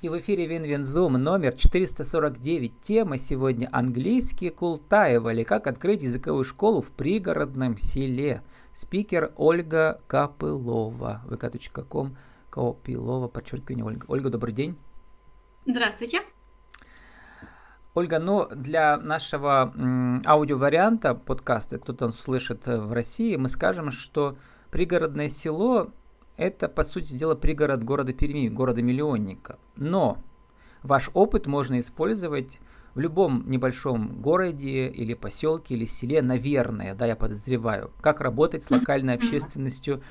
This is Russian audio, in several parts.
И в эфире WinWinZoom номер 449. Тема сегодня «Английский Култаево» или «Как открыть языковую школу в пригородном селе». Спикер Ольга Копылова. vk.com Копылова, подчеркивание Ольга. Ольга, добрый день. Здравствуйте. Ольга, ну для нашего м, аудиоварианта подкаста, кто-то слышит в России, мы скажем, что пригородное село это, по сути дела, пригород города Перми, города-миллионника. Но ваш опыт можно использовать в любом небольшом городе или поселке или селе, наверное, да, я подозреваю, как работать с локальной общественностью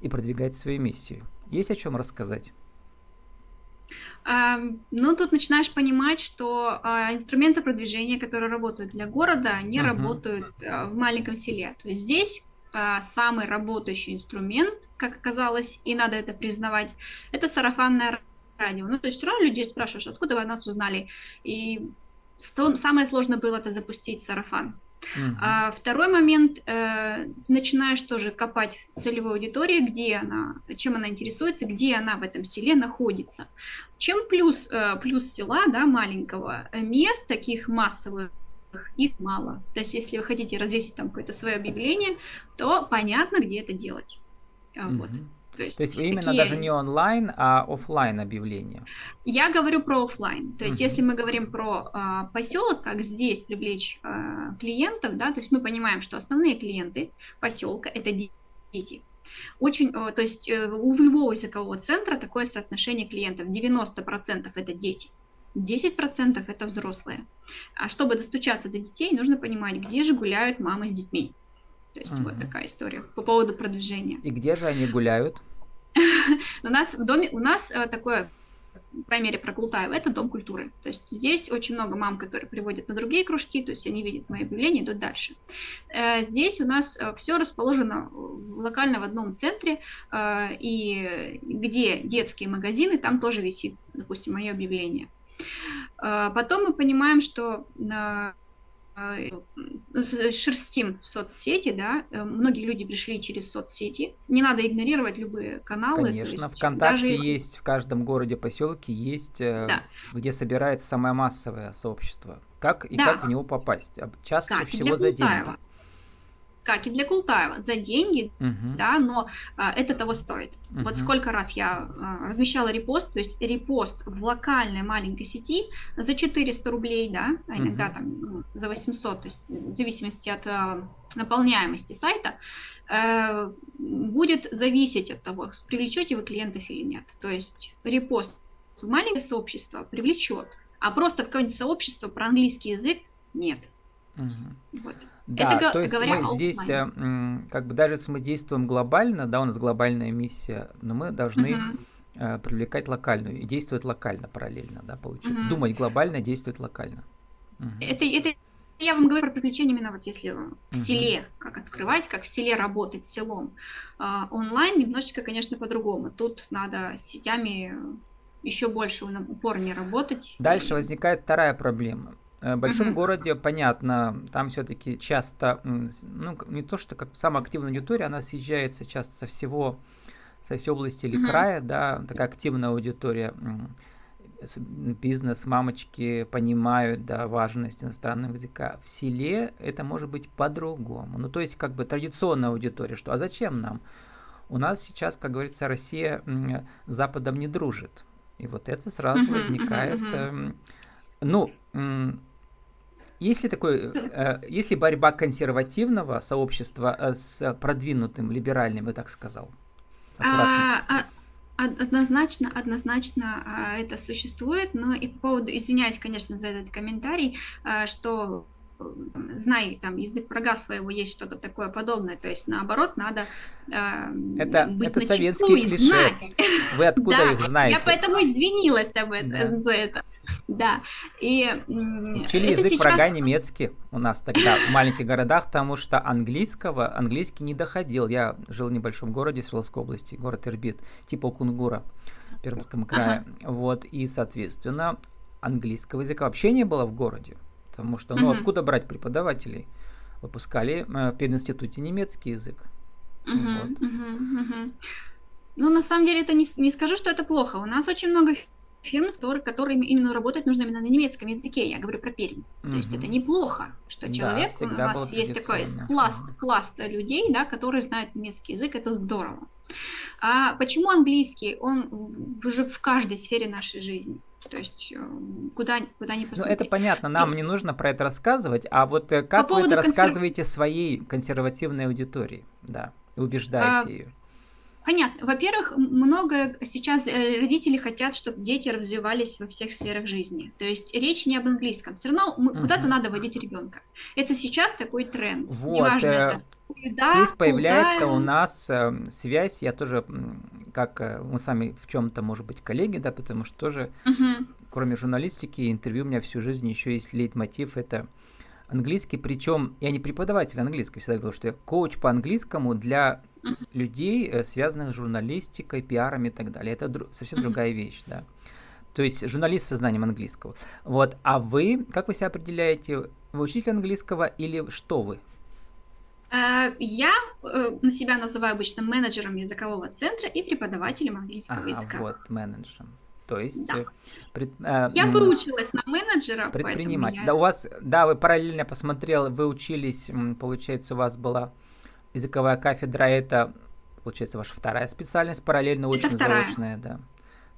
и продвигать свою миссию. Есть о чем рассказать? Ну, тут начинаешь понимать, что а, инструменты продвижения, которые работают для города, они uh-huh. работают а, в маленьком селе. То есть здесь а, самый работающий инструмент, как оказалось, и надо это признавать, это сарафанное радио. Ну, то есть все равно людей спрашиваешь, откуда вы нас узнали. И самое сложное было это запустить сарафан. Uh-huh. А, второй момент, э, начинаешь тоже копать в целевой аудитории, где она, чем она интересуется, где она в этом селе находится. Чем плюс, э, плюс села, да, маленького, мест таких массовых их мало. То есть, если вы хотите развесить там какое-то свое объявление, то понятно, где это делать. Mm-hmm. Вот. То есть, То есть именно такие... даже не онлайн, а офлайн объявления. Я говорю про офлайн. То есть, mm-hmm. если мы говорим про а, поселок, как здесь привлечь а, клиентов, да, то есть мы понимаем, что основные клиенты поселка это дети. Очень, то есть э, у любого языкового центра такое соотношение клиентов 90% это дети. 10% это взрослые. А чтобы достучаться до детей, нужно понимать, где же гуляют мамы с детьми. То есть угу. вот такая история по поводу продвижения. И где же они гуляют? У нас в доме, у нас э, такое, по мере, про Клутаева, это дом культуры. То есть здесь очень много мам, которые приводят на другие кружки, то есть они видят мои объявления, идут дальше. Э, здесь у нас э, все расположено локально в одном центре, и где детские магазины, там тоже висит, допустим, мое объявление. А, потом мы понимаем, что а, ну, шерстим соцсети, да, э, многие люди пришли через соцсети, не надо игнорировать любые каналы. Конечно, есть, ВКонтакте даже есть, в каждом городе, поселке есть, э, да. где собирается самое массовое сообщество. Как и да. как в него попасть? Чаще как? всего за деньги как и для Култаева, за деньги, uh-huh. да, но а, это того стоит. Uh-huh. Вот сколько раз я а, размещала репост, то есть репост в локальной маленькой сети за 400 рублей, да, а иногда uh-huh. там ну, за 800, то есть в зависимости от а, наполняемости сайта, а, будет зависеть от того, привлечете вы клиентов или нет. То есть репост в маленькое сообщество привлечет, а просто в какое-нибудь сообщество про английский язык нет. Угу. Вот. Да, Это, то есть мы здесь э, как бы даже если мы действуем глобально, да, у нас глобальная миссия, но мы должны угу. привлекать локальную и действовать локально параллельно, да, получается. Угу. Думать глобально, действовать локально. Угу. Это, это я вам говорю про привлечение именно вот если в селе, как открывать, как в селе работать с селом. А, онлайн немножечко, конечно, по-другому. Тут надо с сетями еще больше упорнее работать. Дальше возникает вторая проблема. Э, в большом uh-huh. городе, понятно, там все-таки часто, ну, не то, что как самая активная аудитория, она съезжается часто со всего, со всей области или uh-huh. края, да, такая активная аудитория, бизнес, мамочки понимают, да, важность иностранного языка. В селе это может быть по-другому. Ну, то есть, как бы традиционная аудитория, что, а зачем нам? У нас сейчас, как говорится, Россия с Западом не дружит. И вот это сразу возникает, uh-huh, uh-huh. Э, ну, есть ли, такой, э, есть ли борьба консервативного сообщества э, с продвинутым либеральным, я так сказал? А, а, однозначно, однозначно а, это существует, но и по поводу, извиняюсь, конечно, за этот комментарий, а, что знай там язык врага своего есть что-то такое подобное, то есть наоборот надо э, это быть это советские клише. Знать. Вы откуда да, их знаете? Я поэтому извинилась об этом да. за это. Да. И учили язык сейчас... врага немецкий у нас тогда в маленьких городах, потому что английского английский не доходил. Я жил в небольшом городе Свердловской области, город Ирбит, типа Кунгура Пермском крае. Ага. Вот и соответственно английского языка вообще не было в городе. Потому что, ну, uh-huh. откуда брать преподавателей? Выпускали э, в пединституте немецкий язык. Uh-huh, вот. uh-huh, uh-huh. Ну, на самом деле, это не, не скажу, что это плохо. У нас очень много фирмы, которые, именно работать нужно именно на немецком языке. Я говорю про Пермь. Mm-hmm. То есть это неплохо, что человек, да, у нас есть такой пласт, пласт людей, да, которые знают немецкий язык, это здорово. А почему английский? Он уже в каждой сфере нашей жизни. То есть э, куда, куда ни посмотри. Ну, это понятно, нам и... не нужно про это рассказывать, а вот э, как По вы это консерв... рассказываете своей консервативной аудитории, да, и убеждаете а... ее? Понятно. Во-первых, много сейчас э, родители хотят, чтобы дети развивались во всех сферах жизни. То есть речь не об английском. Все равно мы, угу. куда-то надо водить ребенка. Это сейчас такой тренд. Вот. Неважно э, это. Еда, Здесь появляется куда... у нас э, связь. Я тоже, как э, мы сами в чем-то, может быть, коллеги, да, потому что тоже, угу. кроме журналистики, интервью у меня всю жизнь еще есть лейтмотив это английский, причем я не преподаватель английского, всегда говорил, что я коуч по английскому для людей, э, связанных с журналистикой, пиаром и так далее. Это дру- совсем другая вещь, да. То есть журналист со знанием английского. Вот. А вы, как вы себя определяете? Вы учитель английского или что вы? Э, я э, на себя называю обычно менеджером языкового центра и преподавателем английского а, языка. вот, менеджером. То есть... Да. Пред, э, я выучилась на менеджера, Предприниматель. Я... Да, у вас, да, вы параллельно посмотрел, вы учились, получается, у вас была языковая кафедра это, получается, ваша вторая специальность, параллельно очно-заочная, да.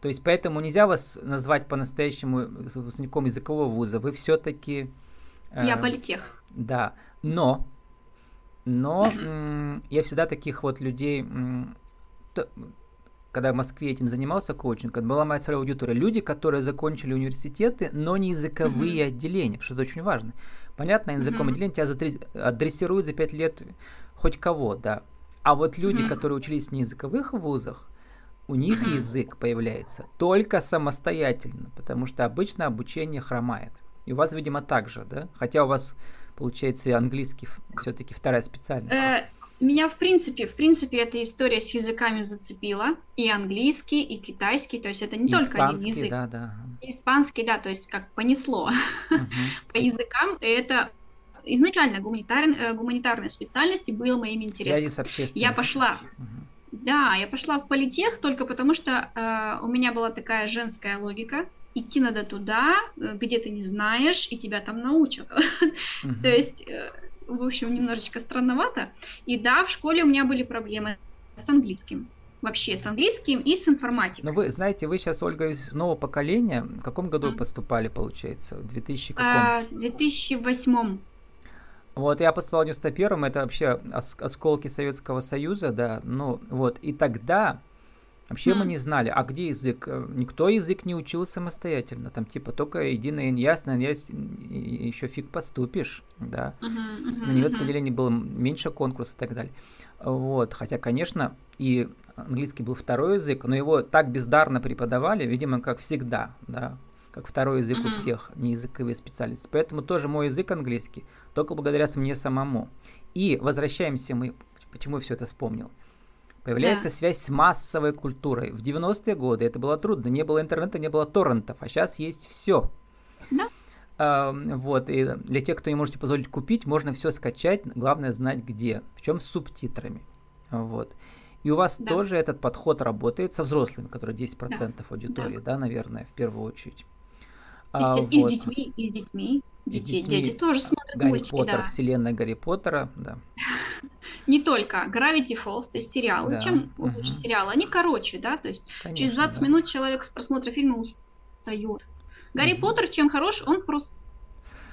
То есть поэтому нельзя вас назвать по-настоящему выпускником языкового вуза. Вы все-таки... Э, я политех. Да, но, но я всегда таких вот людей, то, когда в Москве этим занимался коучингом, была моя целевая аудитория. Люди, которые закончили университеты, но не языковые mm-hmm. отделения, что это очень важно. Понятно, языковом mm-hmm. отделении тебя задрессируют за пять лет хоть кого, да. А вот люди, mm-hmm. которые учились в неязыковых вузах, у них mm-hmm. язык появляется только самостоятельно, потому что обычно обучение хромает. И у вас, видимо, так же, да? Хотя у вас, получается, английский все-таки вторая специальность. Э, меня, в принципе, в принципе, эта история с языками зацепила. И английский, и китайский. То есть это не и только один язык. Да, да. И испанский, да, то есть как понесло. Uh-huh. По языкам это изначально гуманитар, э, гуманитарной специальности был моим интересом. Я пошла, угу. да, я пошла в политех только потому, что э, у меня была такая женская логика. Идти надо туда, э, где ты не знаешь, и тебя там научат. То есть, э, в общем, немножечко странновато. И да, в школе у меня были проблемы с английским вообще с английским и с информатикой. Но вы знаете, вы сейчас, Ольга, из нового поколения. В каком году mm. поступали, получается? В 2000 каком? А, 2008. Вот, я поступал в 91-м, это вообще осколки Советского Союза, да, ну, вот, и тогда вообще mm. мы не знали, а где язык? Э, никто язык не учил самостоятельно, там, типа, только единое ясное, яс, еще фиг поступишь, да. Uh-huh, uh-huh, На немецком uh-huh. отделении было меньше конкурсов и так далее. Вот, хотя, конечно, и английский был второй язык, но его так бездарно преподавали, видимо, как всегда, да, как второй язык mm-hmm. у всех неязыковые специалисты. Поэтому тоже мой язык английский, только благодаря мне самому. И возвращаемся мы, почему я все это вспомнил. Появляется да. связь с массовой культурой. В 90-е годы это было трудно. Не было интернета, не было торрентов, а сейчас есть все. Да. А, вот, и для тех, кто не может себе позволить купить, можно все скачать, главное знать где, причем с субтитрами. Вот. И у вас да. тоже этот подход работает со взрослыми, которые 10% да. аудитории, да. да, наверное, в первую очередь. А, и вот. с детьми, и с детьми. Дети, детьми. дети тоже смотрят Гарри мультики, Поттер, да. вселенная Гарри Поттера, да. Не только. Gravity Falls, то есть сериалы. Да. Чем угу. лучше сериалы? Они короче, да, то есть Конечно, через 20 да. минут человек с просмотра фильма устает. Гарри угу. Поттер чем хорош? Он просто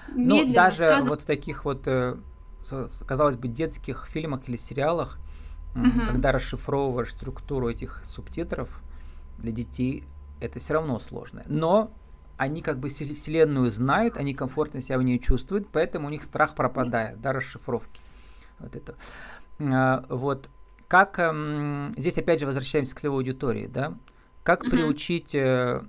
Ну, даже вот в таких вот, э, казалось бы, детских фильмах или сериалах, угу. когда расшифровываешь структуру этих субтитров для детей, это все равно сложно. Но они как бы вселенную знают, они комфортно себя в ней чувствуют, поэтому у них страх пропадает, да, расшифровки. Вот это. А, вот. Как, эм, здесь опять же возвращаемся к целевой аудитории, да, как mm-hmm. приучить э,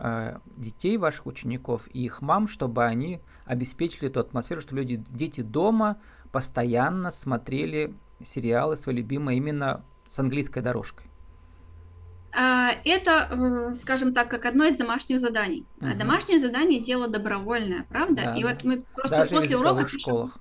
э, детей, ваших учеников и их мам, чтобы они обеспечили эту атмосферу, что люди, дети дома постоянно смотрели сериалы свои любимые именно с английской дорожкой? А, это, скажем так, как одно из домашних заданий. Угу. Домашнее задание дело добровольное, правда? Да, и вот мы просто Даже после уроков в школах.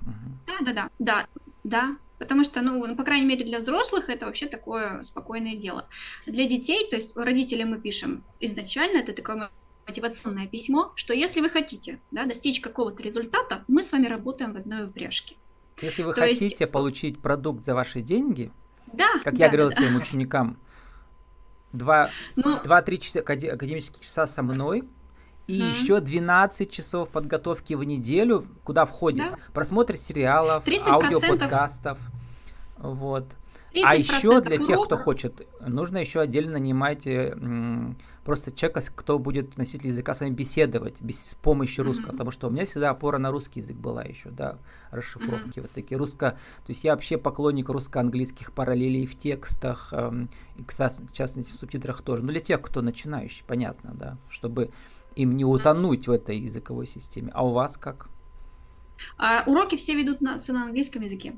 Да, да, да, да, да. Потому что, ну, ну, по крайней мере, для взрослых это вообще такое спокойное дело. Для детей, то есть родителям мы пишем изначально, это такое мотивационное письмо, что если вы хотите да, достичь какого-то результата, мы с вами работаем в одной упряжке. Если вы То хотите есть... получить продукт за ваши деньги, да, как да, я говорил да, своим ученикам, два, ну, два-три часа, академических часа со мной, и mm еще 12 часов подготовки в неделю, куда входит да. просмотр сериалов, аудиоподкастов. Вот. А еще для тех, кто хочет, нужно еще отдельно нанимать э, просто человека, кто будет носитель языка с вами беседовать без с помощью русского, mm-hmm. потому что у меня всегда опора на русский язык была еще, да, расшифровки mm-hmm. вот такие русско, то есть я вообще поклонник русско-английских параллелей в текстах, эм, и, в частности в субтитрах тоже, но для тех, кто начинающий, понятно, да, чтобы им не утонуть в этой языковой системе. А у вас как? А, уроки все ведут на, на английском языке.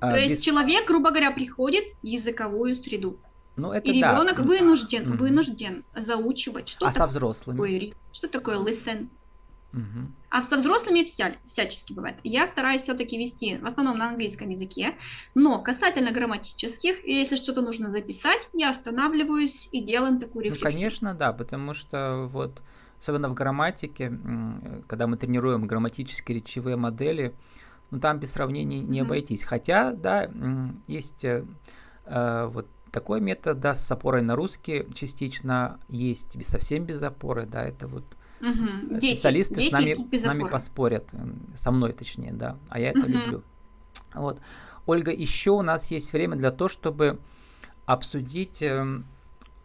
А, То без... есть человек, грубо говоря, приходит в языковую среду. Ну, это и да. ребенок вынужден, mm-hmm. вынужден заучивать, что а такое, со взрослыми? что такое listen. Mm-hmm. А со взрослыми вся, всячески бывает. Я стараюсь все-таки вести в основном на английском языке, но касательно грамматических, если что-то нужно записать, я останавливаюсь и делаем такую ну, рефлексию. Ну, конечно, да, потому что вот особенно в грамматике, когда мы тренируем грамматические речевые модели, ну там без сравнений не mm-hmm. обойтись. Хотя, да, есть э, э, вот такой метод, да, с опорой на русский частично есть, без, совсем без опоры, да, это вот угу. специалисты дети, с, нами, дети с нами поспорят, со мной точнее, да, а я это угу. люблю. Вот. Ольга, еще у нас есть время для того, чтобы обсудить э,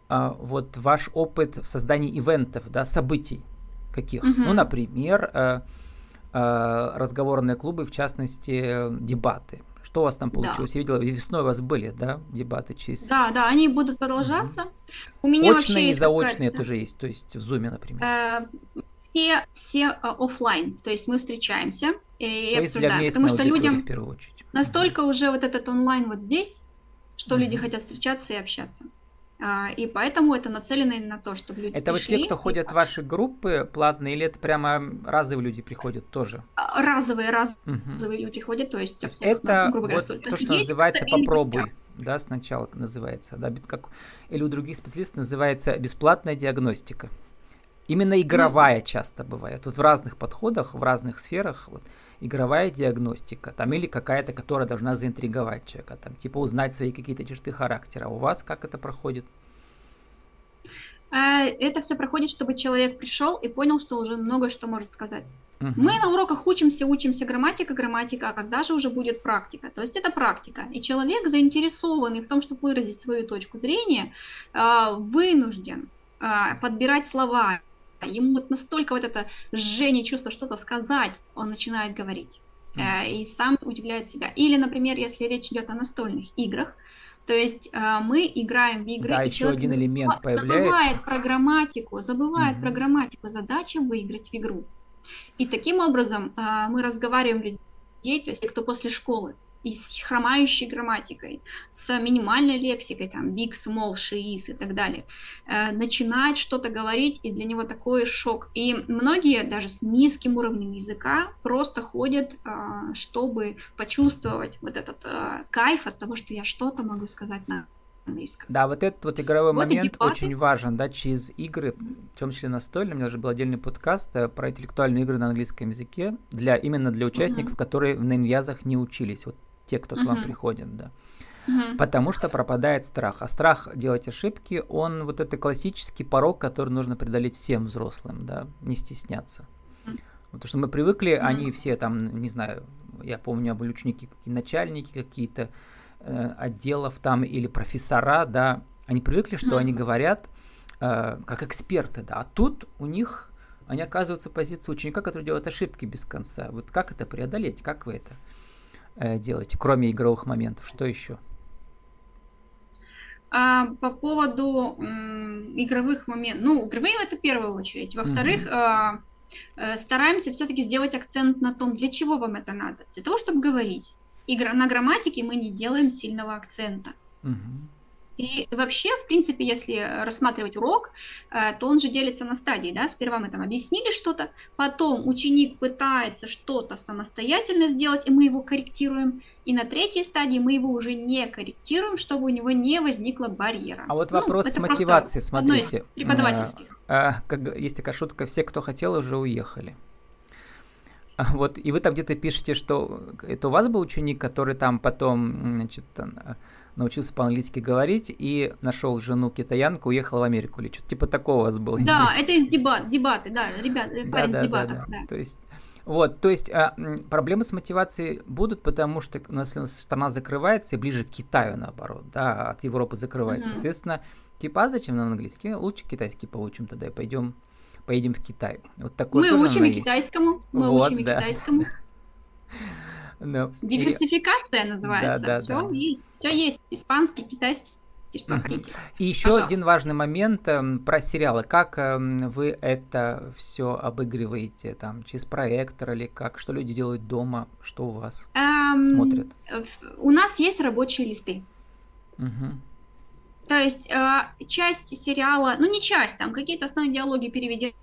э, вот ваш опыт в создании ивентов, да, событий каких. Угу. Ну, например, э, разговорные клубы, в частности, э, дебаты. Что у вас там получилось? Да. Я видела, весной у вас были, да, дебаты через... Да, да, они будут продолжаться. Угу. У меня Очные вообще и заочные тоже есть, то есть в Зуме, например. Э, все, все э, офлайн, то есть мы встречаемся и то обсуждаем, потому что людям в первую очередь. настолько уже вот этот онлайн вот здесь, что угу. люди хотят встречаться и общаться. А, и поэтому это нацелено на то, чтобы люди Это пришли вот те, кто ходят в ваши группы платные, или это прямо разовые люди приходят тоже? А, разовые, разовые угу. люди приходят, то есть Это грубо говоря, вот то, что есть называется «попробуй». Да, сначала называется, да, как или у других специалистов называется бесплатная диагностика. Именно игровая ну, часто бывает. Вот в разных подходах, в разных сферах. Вот, игровая диагностика, там, или какая-то, которая должна заинтриговать человека, там, типа узнать свои какие-то черты характера. У вас как это проходит? А, это все проходит, чтобы человек пришел и понял, что уже многое что может сказать. Угу. Мы на уроках учимся, учимся грамматика, грамматика, а когда же уже будет практика? То есть это практика. И человек, заинтересованный в том, чтобы выразить свою точку зрения, а, вынужден а, подбирать слова, ему вот настолько вот это жжение чувство что-то сказать, он начинает говорить. Mm. И сам удивляет себя. Или, например, если речь идет о настольных играх, то есть э, мы играем в игры, да, и еще один элемент появляется. забывает про грамматику, забывает mm-hmm. про грамматику, задача выиграть в игру. И таким образом э, мы разговариваем людей, то есть кто после школы, и с хромающей грамматикой, с минимальной лексикой, там, big, small, she is и так далее, э, начинает что-то говорить, и для него такой шок. И многие даже с низким уровнем языка просто ходят, э, чтобы почувствовать вот этот э, кайф от того, что я что-то могу сказать на английском. Да, вот этот вот игровой вот момент очень важен, да, через игры, в том числе настольные. У меня же был отдельный подкаст э, про интеллектуальные игры на английском языке, для, именно для участников, mm-hmm. которые на иньязах не учились. Вот те, кто к вам приходит, да. Угу. Потому что пропадает страх. А страх делать ошибки, он вот это классический порог, который нужно преодолеть всем взрослым, да, не стесняться. Потому что мы привыкли, они все там, не знаю, я помню, были ученики, начальники какие-то э, отделов там или профессора, да, они привыкли, что они говорят э, как эксперты, да, а тут у них они оказываются в позиции ученика, который делает ошибки без конца. Вот как это преодолеть, как вы это э, делаете, кроме игровых моментов? Что еще? А, по поводу м, игровых моментов, ну, игровые это в первую очередь. Во-вторых, mm-hmm. э, стараемся все-таки сделать акцент на том, для чего вам это надо. Для того, чтобы говорить. Игра, на грамматике мы не делаем сильного акцента. Mm-hmm. И вообще, в принципе, если рассматривать урок, э, то он же делится на стадии, да, сперва мы там объяснили что-то, потом ученик пытается что-то самостоятельно сделать, и мы его корректируем, и на третьей стадии мы его уже не корректируем, чтобы у него не возникло барьера. А вот ну, вопрос ну, с мотивацией, смотрите. преподавательских. А, а, как, есть такая шутка, все, кто хотел, уже уехали. Вот, и вы там где-то пишете, что это у вас был ученик, который там потом, значит, научился по-английски говорить и нашел жену китаянку, уехал в Америку или что-то типа такого у вас было. Да, здесь. это из дебат, дебаты, да, ребят, да, парень да, с дебатов, да, да. да. То есть, вот, то есть а, проблемы с мотивацией будут, потому что у нас страна закрывается и ближе к Китаю, наоборот, да, от Европы закрывается. Угу. Соответственно, типа, а зачем нам английский? Лучше китайский получим тогда и пойдем поедем в Китай. Вот такое мы учим и китайскому, мы вот, учим и да. китайскому. No. Диверсификация называется. Да, да, все да. есть, все есть. Испанский, китайский. Что хотите. И еще Пожалуйста. один важный момент э, про сериалы. Как э, вы это все обыгрываете? Там, через проектор или как? Что люди делают дома? Что у вас эм, смотрят? У нас есть рабочие листы. Угу. То есть э, часть сериала, ну не часть, там какие-то основные диалоги переведены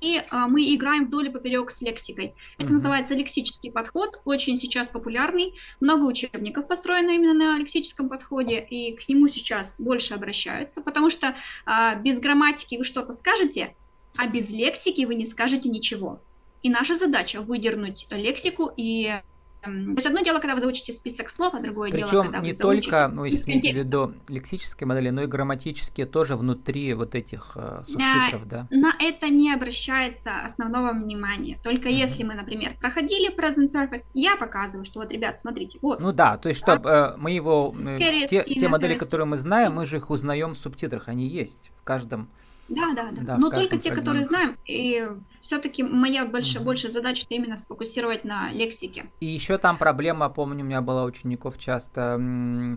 и а, мы играем вдоль и поперек с лексикой. Это mm-hmm. называется лексический подход, очень сейчас популярный. Много учебников построено именно на лексическом подходе, и к нему сейчас больше обращаются, потому что а, без грамматики вы что-то скажете, а без лексики вы не скажете ничего. И наша задача выдернуть лексику и то есть одно дело, когда вы заучите список слов, а другое Причем дело, когда не вы только, ну, если имеете в виду лексические модели, но и грамматические тоже внутри вот этих э, субтитров, да? На это не обращается основного внимания. Только uh-huh. если мы, например, проходили Present Perfect, я показываю, что вот, ребят, смотрите, вот. Ну да, то есть, чтобы э, мы его, э, те, те модели, которые мы знаем, мы же их узнаем в субтитрах, они есть в каждом да, да, да. да Но только те, которые знаем. И все-таки моя большая, угу. большая задача именно сфокусировать на лексике. И еще там проблема, помню, у меня была учеников часто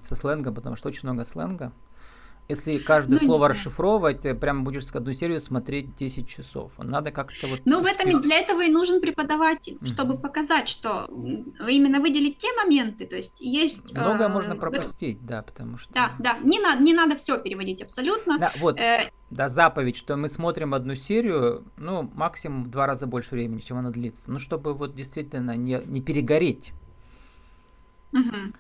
со сленгом, потому что очень много сленга. Если каждое ну, слово расшифровывать, ты прямо будешь одну серию смотреть 10 часов. Надо как-то вот... Ну, в этом для этого и нужен преподаватель, угу. чтобы показать, что именно выделить те моменты, то есть есть... Многое э, можно пропустить, в... да, потому что... Да, да, не надо, не надо все переводить абсолютно. Да, вот, э... да, заповедь, что мы смотрим одну серию, ну, максимум в два раза больше времени, чем она длится. Ну, чтобы вот действительно не, не перегореть. Угу.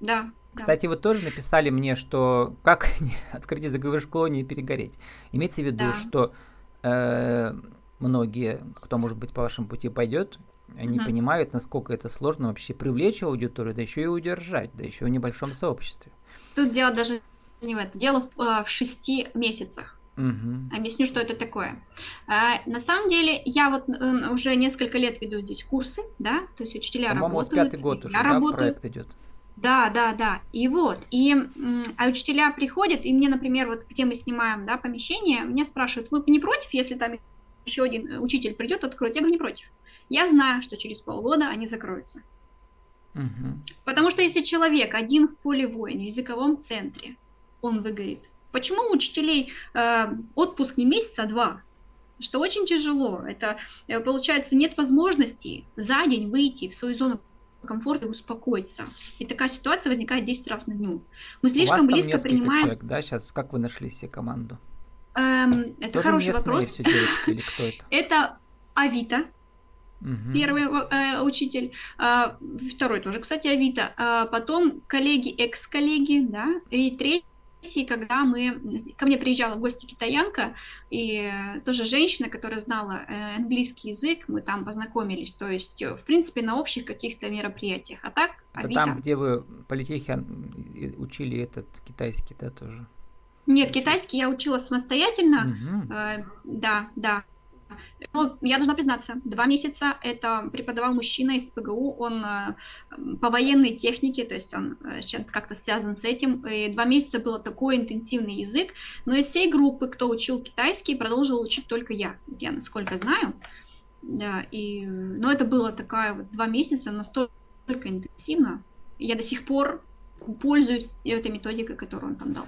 Да, кстати, вы тоже написали мне, что как открыть языковую школу не перегореть. Имеется в виду, да. что э, многие, кто, может быть, по вашему пути пойдет, они угу. понимают, насколько это сложно вообще привлечь аудиторию, да еще и удержать, да еще в небольшом сообществе. Тут дело даже не в этом. Дело в, э, в шести месяцах. Угу. Объясню, что это такое. А, на самом деле, я вот э, уже несколько лет веду здесь курсы, да, то есть учителя По-моему, работают. По-моему, пятый год уже, да, работаю. проект идет. Да, да, да. И вот, и а учителя приходят, и мне, например, вот где мы снимаем, да, помещение, мне спрашивают, вы не против, если там еще один э, учитель придет, откроет? Я говорю, не против. Я знаю, что через полгода они закроются. Угу. Потому что если человек один в поле воин, в языковом центре, он выгорит. Почему у учителей э, отпуск не месяц, а два? Что очень тяжело. Это, э, получается, нет возможности за день выйти в свою зону комфорта и успокоиться. И такая ситуация возникает 10 раз на дню. Мы слишком близко принимаем... Человек, да, сейчас как вы нашли себе команду? Эм, это Тоже хороший вопрос. Все девочки, или кто это? это Авито, Угу. Первый э, учитель, э, второй тоже, кстати, Авито, э, потом коллеги, экс-коллеги, да, и третий третий, когда мы, ко мне приезжала в гости китаянка, и тоже женщина, которая знала э, английский язык, мы там познакомились, то есть, э, в принципе, на общих каких-то мероприятиях. А так, Это там, где вы политехе учили этот китайский, да, тоже? Нет, китайский я учила самостоятельно, угу. э, да, да. Ну, я должна признаться, два месяца это преподавал мужчина из ПГУ, он э, по военной технике, то есть он э, как-то связан с этим, и два месяца было такой интенсивный язык, но из всей группы, кто учил китайский, продолжил учить только я, я насколько знаю, да, и, но это было такая вот два месяца настолько интенсивно, я до сих пор пользуюсь этой методикой, которую он там дал.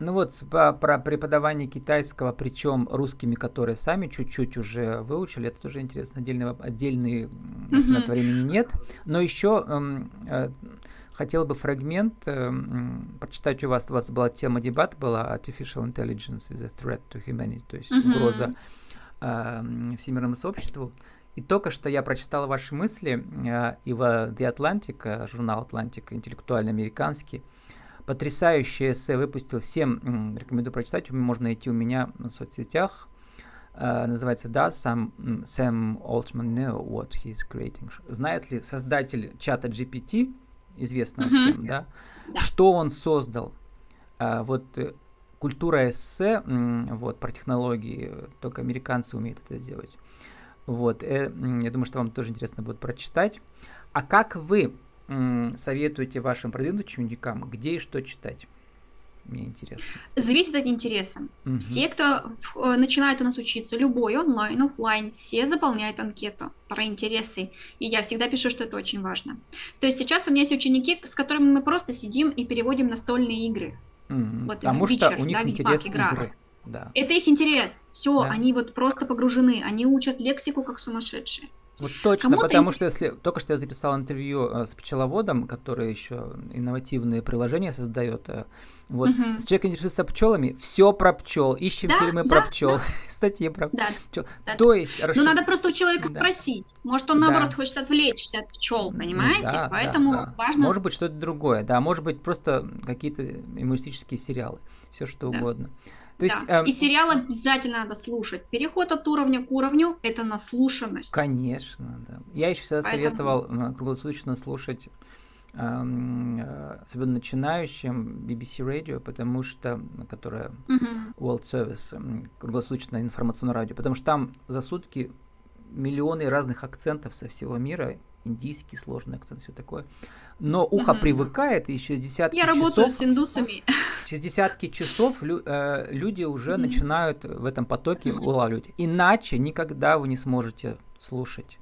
Ну вот про, про преподавание китайского, причем русскими, которые сами чуть-чуть уже выучили, это тоже интересно, отдельный, отдельный mm-hmm. это времени нет. Но еще эм, э, хотел бы фрагмент э, прочитать у вас. У вас была тема дебат была Artificial Intelligence is a threat to humanity, то есть mm-hmm. угроза э, всемирному сообществу. И только что я прочитал ваши мысли э, и в The Atlantic, э, журнал Atlantic, интеллектуальный американский, потрясающее эссе выпустил. Всем рекомендую прочитать. Можно найти у меня в соцсетях. Uh, называется Does Sam, Sam Altman know what he's creating? Знает ли создатель чата GPT, известного mm-hmm. всем, да, да, что он создал? Uh, вот э, культура эссе, вот, про технологии, только американцы умеют это делать. Вот, э, я думаю, что вам тоже интересно будет прочитать. А как вы советуете вашим продвинутым ученикам, где и что читать? Мне интересно. Зависит от интереса. Угу. Все, кто э, начинает у нас учиться, любой онлайн, офлайн, все заполняют анкету про интересы. И я всегда пишу, что это очень важно. То есть сейчас у меня есть ученики, с которыми мы просто сидим и переводим настольные игры. Угу. Вот, Потому что у них да, интерес игра. игры. Да. Это их интерес. Все, да. они вот просто погружены. Они учат лексику как сумасшедшие. Вот точно, Кому потому что если только что я записал интервью э, с пчеловодом, который еще инновативные приложения создает. Э, вот угу. Человек интересуется пчелами, все про пчел, ищем да, фильмы да, про пчел, да. статьи про да, пчел. Да. То есть. Ну надо просто у человека да. спросить, может он наоборот да. хочет отвлечься от пчел, понимаете? Да, Поэтому да, да. важно. Может быть что-то другое, да, может быть просто какие-то юмористические сериалы, все что да. угодно. То есть, да. эм... И сериал обязательно надо слушать. Переход от уровня к уровню – это наслушанность. Конечно, да. Я еще всегда Поэтому... советовал круглосуточно слушать эм, э, особенно начинающим BBC Radio, потому что, которая uh-huh. World Service, круглосуточное информационное радио, потому что там за сутки миллионы разных акцентов со всего мира, индийский сложный акцент, все такое. Но ухо mm-hmm. привыкает, и через десятки Я часов... Я работаю с индусами. Через десятки часов лю, э, люди уже mm-hmm. начинают в этом потоке mm-hmm. улавливать. Иначе никогда вы не сможете слушать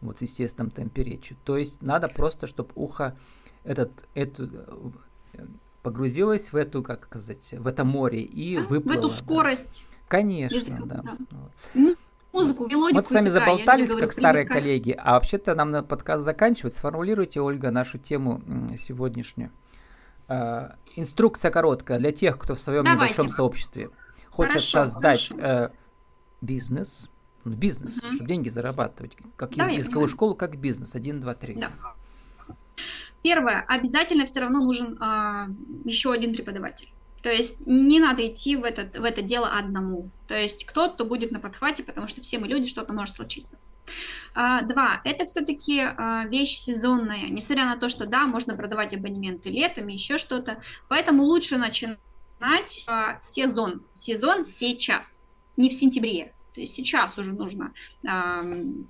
вот в естественном темпе речи. То есть надо просто, чтобы ухо этот, эту, э, погрузилось в эту, как сказать, в это море и да, выплыло. В эту скорость. Да. Конечно, языка, да. да. Вот музыку, мелодику. Мы с вами языка, заболтались, как старые привыкать. коллеги, а вообще-то нам на подкаст заканчивать. Сформулируйте, Ольга, нашу тему сегодняшнюю. Э, инструкция короткая для тех, кто в своем Давайте. небольшом сообществе хочет хорошо, создать хорошо. Э, бизнес, ну, бизнес, угу. чтобы деньги зарабатывать, как да, языковую школу, как бизнес. Один, два, три. Да. Первое, обязательно все равно нужен э, еще один преподаватель. То есть не надо идти в, этот, в это дело одному. То есть кто-то будет на подхвате, потому что все мы люди, что-то может случиться. А, два, это все-таки а, вещь сезонная, несмотря на то, что да, можно продавать абонементы летом, еще что-то, поэтому лучше начинать а, сезон, сезон сейчас, не в сентябре, то есть сейчас уже нужно,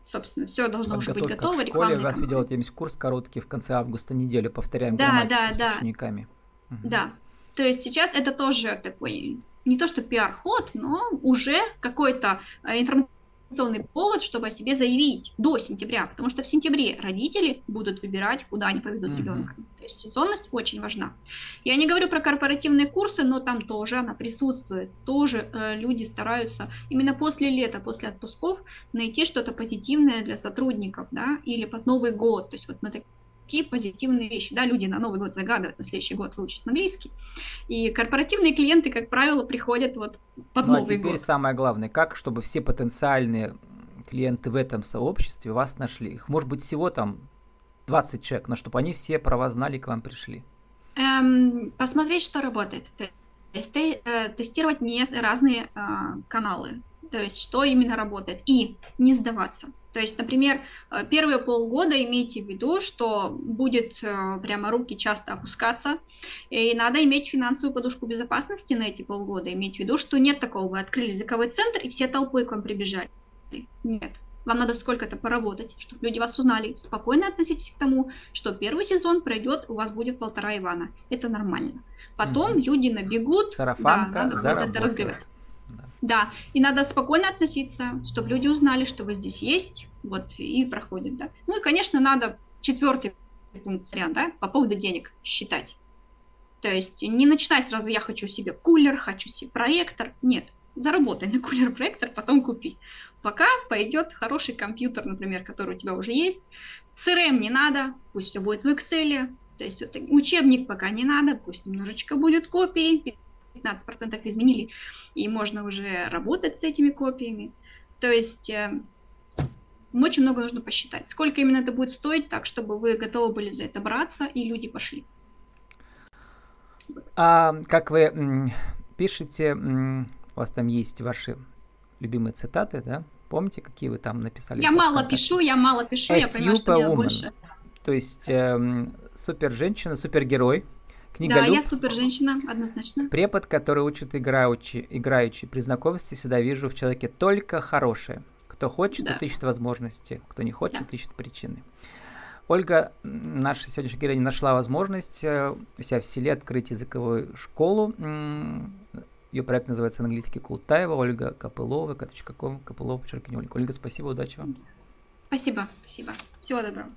собственно, все должно уже быть готово. В школе у вас видел, есть курс короткий в конце августа неделю, повторяем да, да, да. с учениками. Да, то есть сейчас это тоже такой, не то что пиар-ход, но уже какой-то э, информационный повод, чтобы о себе заявить до сентября, потому что в сентябре родители будут выбирать, куда они поведут uh-huh. ребенка. То есть сезонность очень важна. Я не говорю про корпоративные курсы, но там тоже она присутствует. Тоже э, люди стараются именно после лета, после отпусков найти что-то позитивное для сотрудников, да, или под Новый год. То есть вот на такие какие позитивные вещи. Да, люди на Новый год загадывают на следующий год выучить английский. И корпоративные клиенты, как правило, приходят вот под ну, а Новый а теперь год. самое главное, как, чтобы все потенциальные клиенты в этом сообществе вас нашли. Их может быть всего там 20 человек, но чтобы они все про вас знали к вам пришли. Эм, посмотреть, что работает. То есть э, тестировать не разные э, каналы. То есть что именно работает. И не сдаваться. То есть, например, э, первые полгода имейте в виду, что будет э, прямо руки часто опускаться, и надо иметь финансовую подушку безопасности на эти полгода, иметь в виду, что нет такого, вы открыли языковой центр, и все толпой к вам прибежали. Нет. Вам надо сколько-то поработать, чтобы люди вас узнали. Спокойно относитесь к тому, что первый сезон пройдет, у вас будет полтора Ивана. Это нормально. Потом угу. люди набегут. Сарафанка да, надо заработает. Да, и надо спокойно относиться, чтобы люди узнали, что вы здесь есть, вот, и проходит, да. Ну и, конечно, надо четвертый пункт, вариант, да, по поводу денег считать. То есть не начинать сразу, я хочу себе кулер, хочу себе проектор. Нет, заработай на кулер-проектор, потом купи. Пока пойдет хороший компьютер, например, который у тебя уже есть. CRM не надо, пусть все будет в Excel. То есть вот, учебник пока не надо, пусть немножечко будет копий, 15% изменили, и можно уже работать с этими копиями. То есть э, очень много нужно посчитать, сколько именно это будет стоить, так чтобы вы готовы были за это браться, и люди пошли. А как вы пишете, у вас там есть ваши любимые цитаты, да? Помните, какие вы там написали? Я мало пишу, я мало пишу, я понимаю, что мне больше. То есть э, супер женщина, супергерой. Книголюб, да, я супер женщина, однозначно. Препод, который учит играючи, играючи. При знакомстве всегда вижу в человеке только хорошее. Кто хочет, да. тот ищет возможности. Кто не хочет, да. ищет причины. Ольга, наша сегодняшняя героиня, нашла возможность э, у себя в селе открыть языковую школу. Ее проект называется «Английский Култаева». Ольга Копылова, ком, Копылова, подчеркивание Ольга. Ольга, спасибо, удачи вам. Спасибо, спасибо. Всего доброго.